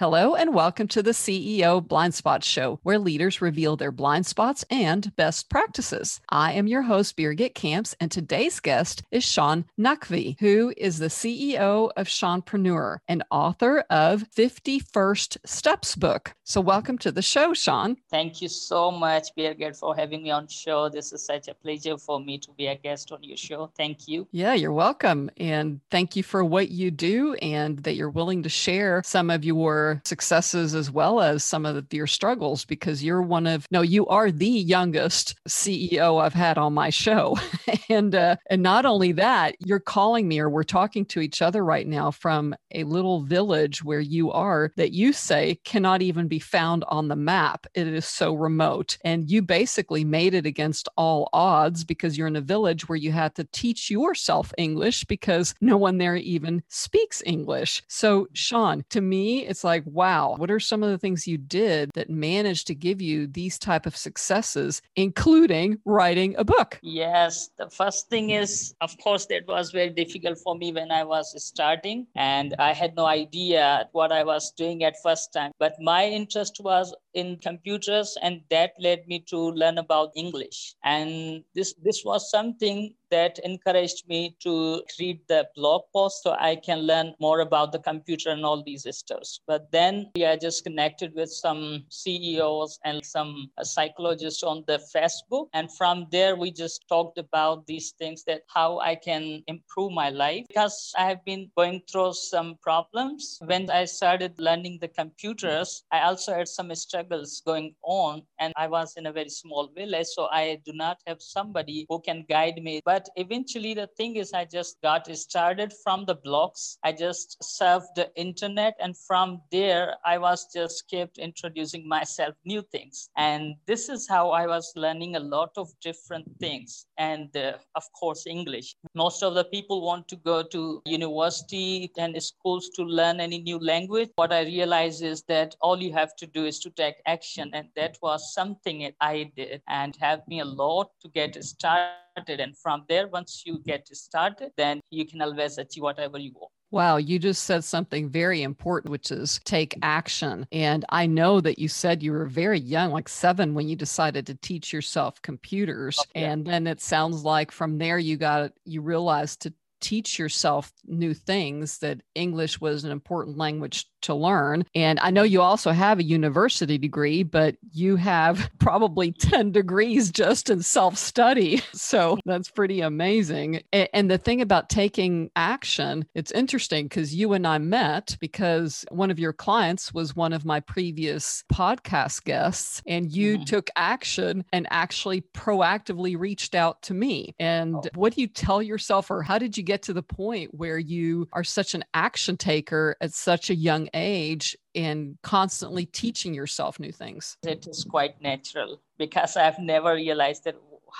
Hello, and welcome to the CEO Blind Spot Show, where leaders reveal their blind spots and best practices. I am your host, Birgit Kamps, and today's guest is Shan Naqvi, who is the CEO of Shanpreneur and author of 51st Steps book. So, welcome to the show, Shan. Thank you so much, Birgit, for having me on show. This is such a pleasure for me to be a guest on your show. Thank you. Yeah, you're welcome. And thank you for what you do and that you're willing to share some of your successes as well as some of your struggles because you're one of no you are the youngest CEO I've had on my show. And uh, and not only that you're calling me or we're talking to each other right now from a little village where you are that you say cannot even be found on the map. It is so remote. And you basically made it against all odds because you're in a village where you had to teach yourself English because no one there even speaks English. So Shan to me it's like like, wow, what are some of the things you did that managed to give you these type of successes, including writing a book? Yes, the first thing is, of course, that was very difficult for me when I was starting, and I had no idea what I was doing at first time. But my interest was in computers, and that led me to learn about English. And this this was something that encouraged me to read the blog post so I can learn more about the computer and all these stuff. But then I just connected with some CEOs and some uh, psychologists on the Facebook. And from there, we just talked about these things that how I can improve my life because I have been going through some problems. When I started learning the computers, I also had some struggles going on and I was in a very small village. So I do not have somebody who can guide me. But eventually the thing is i just got started from the blogs i just surfed the internet and from there i was just kept introducing myself new things and this is how i was learning a lot of different things and uh, of course english most of the people want to go to university and schools to learn any new language what i realize is that all you have to do is to take action and that was something i did and helped me a lot to get started started. And from there, once you get started, then you can always achieve whatever you want. Wow, you just said something very important, which is take action. And I know that you said you were very young, like seven, when you decided to teach yourself computers. Oh, yeah. And then it sounds like from there you got, you realized to teach yourself new things that English was an important language to learn. And I know you also have a university degree, but you have probably 10 degrees just in self study. So that's pretty amazing. And the thing about taking action, it's interesting because you and I met because one of your clients was one of my previous podcast guests, and you mm-hmm. took action and actually proactively reached out to me. And oh. what do you tell yourself, or how did you get to the point where you are such an action taker at such a young age and constantly teaching yourself new things? It is quite natural because I've never realized that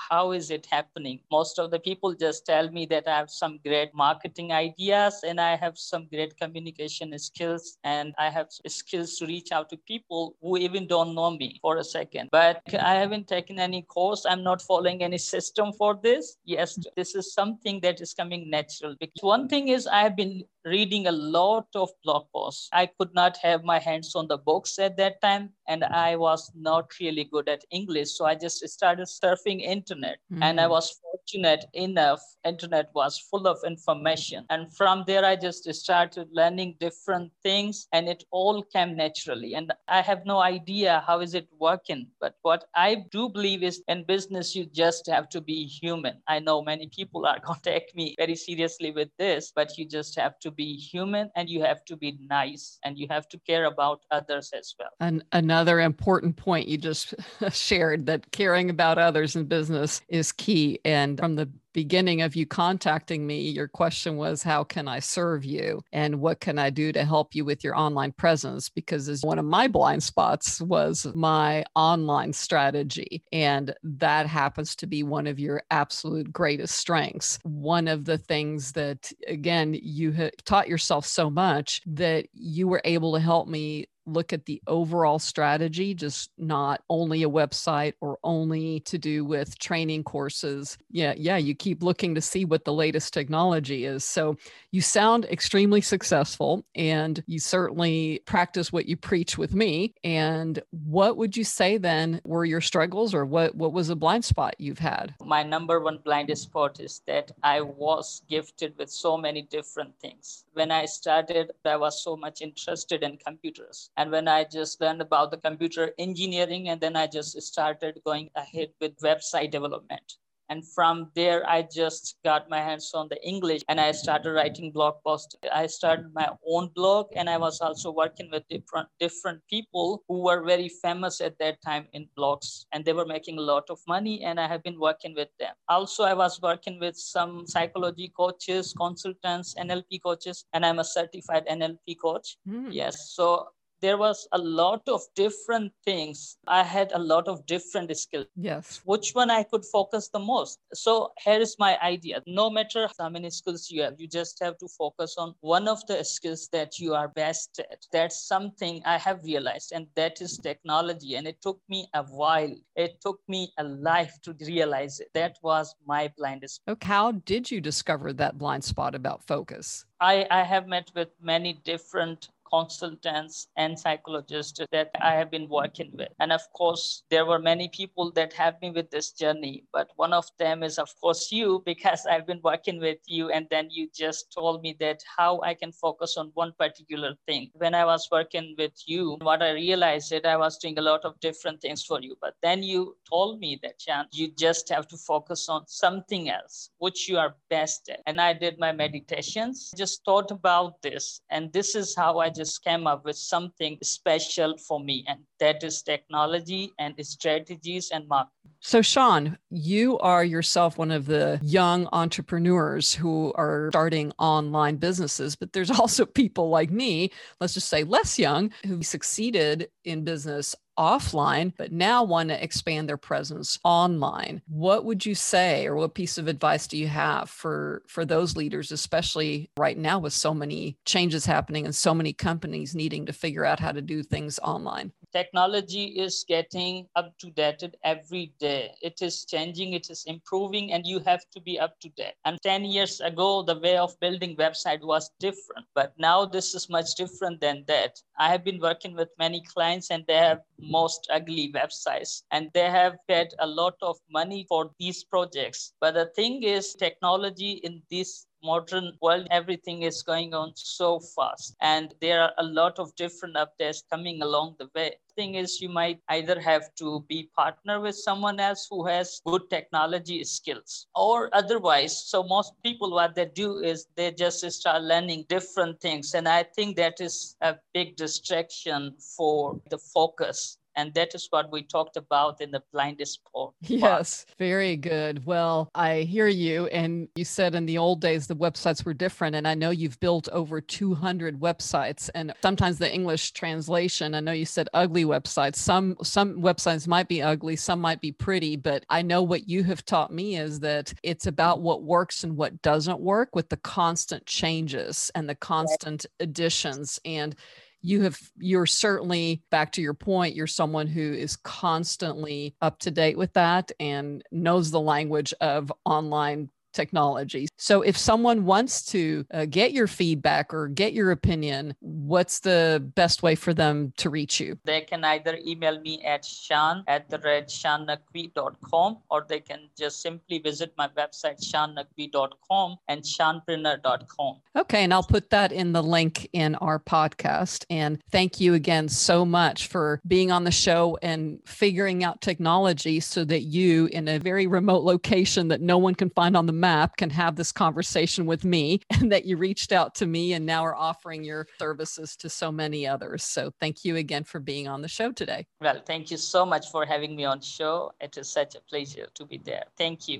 how is it happening? Most of the people just tell me that I have some great marketing ideas and I have some great communication skills and I have skills to reach out to people who even don't know me for a second. But I haven't taken any course. I'm not following any system for this. Yes, this is something that is coming natural. Because one thing is I have been reading a lot of blog posts. I could not have my hands on the books at that time and I was not really good at English. So I just started surfing internet mm-hmm. and I was fortunate enough internet was full of information and from there I just started learning different things and it all came naturally and I have no idea how is it working but what I do believe is in business you just have to be human. I know many people are going to take me very seriously with this but you just have to to be human and you have to be nice and you have to care about others as well. And another important point you just shared that caring about others in business is key. And from the beginning of you contacting me, your question was, How can I serve you? And what can I do to help you with your online presence? Because one of my blind spots was my online strategy. And that happens to be one of your absolute greatest strengths. One of the things that, again, you have taught yourself so much that you were able to help me look at the overall strategy, just not only a website or only to do with training courses. Yeah, yeah, you keep looking to see what the latest technology is. So you sound extremely successful and you certainly practice what you preach with me. And what would you say then were your struggles or what, what was a blind spot you've had? My number one blind spot is that I was gifted with so many different things. When I started, I was so much interested in computers. And when I just learned about the computer engineering, and then I just started going ahead with website development. And from there, I just got my hands on the English and I started writing blog posts. I started my own blog and I was also working with different, different people who were very famous at that time in blogs and they were making a lot of money and I have been working with them. Also, I was working with some psychology coaches, consultants, NLP coaches, and I'm a certified NLP coach. Mm. Yes. So there was a lot of different things. I had a lot of different skills. Yes. Which one I could focus the most? So here is my idea. No matter how many skills you have, you just have to focus on one of the skills that you are best at. That's something I have realized, and that is technology. And it took me a while. It took me a life to realize it. That was my blind spot. Okay. How did you discover that blind spot about focus? I, I have met with many different consultants and psychologists that I have been working with. And of course, there were many people that have been with this journey, but one of them is, of course, you, because I've been working with you. And then you just told me that how I can focus on one particular thing. When I was working with you, what I realized that I was doing a lot of different things for you. But then you told me that, Shan, you just have to focus on something else, which you are best at. And I did my meditations, just thought about this. And this is how I just came up with something special for me, and that is technology and strategies and marketing. So, Shan, you are yourself one of the young entrepreneurs who are starting online businesses, but there's also people like me, let's just say less young, who succeeded in business offline, but now want to expand their presence online. What would you say, or what piece of advice do you have for, for those leaders, especially right now with so many changes happening and so many companies needing to figure out how to do things online? Technology is getting up to date every day. It is changing, it is improving, and you have to be up to date. And 10 years ago, the way of building website was different, but now this is much different than that. I have been working with many clients and they have most ugly websites and they have paid a lot of money for these projects. But the thing is, technology in this modern world everything is going on so fast. And there are a lot of different updates coming along the way. Thing is you might either have to be partner with someone else who has good technology skills. Or otherwise so most people what they do is they just start learning different things. And i think that is a big distraction for the focus and that is what we talked about in the blind spot. Yes, very good. Well, I hear you. And you said in the old days, the websites were different. And I know you've built over 200 websites. And sometimes the English translation, I know you said ugly websites. Some, some websites might be ugly, some might be pretty. But I know what you have taught me is that it's about what works and what doesn't work with the constant changes and the constant additions. And you have you're certainly back to your point you're someone who is constantly up to date with that and knows the language of online technology. So, if someone wants to uh, get your feedback or get your opinion, what's the best way for them to reach you? They can either email me at shan at the red shannaqvi.com or they can just simply visit my website, shannaqvi.com and shanpreneur.com. Okay. And I'll put that in the link in our podcast. And thank you again so much for being on the show and figuring out technology so that you, in a very remote location that no one can find on the map can have this conversation with me and that you reached out to me and now are offering your services to so many others. So thank you again for being on the show today. Well, thank you so much for having me on show. It is such a pleasure to be there. Thank you.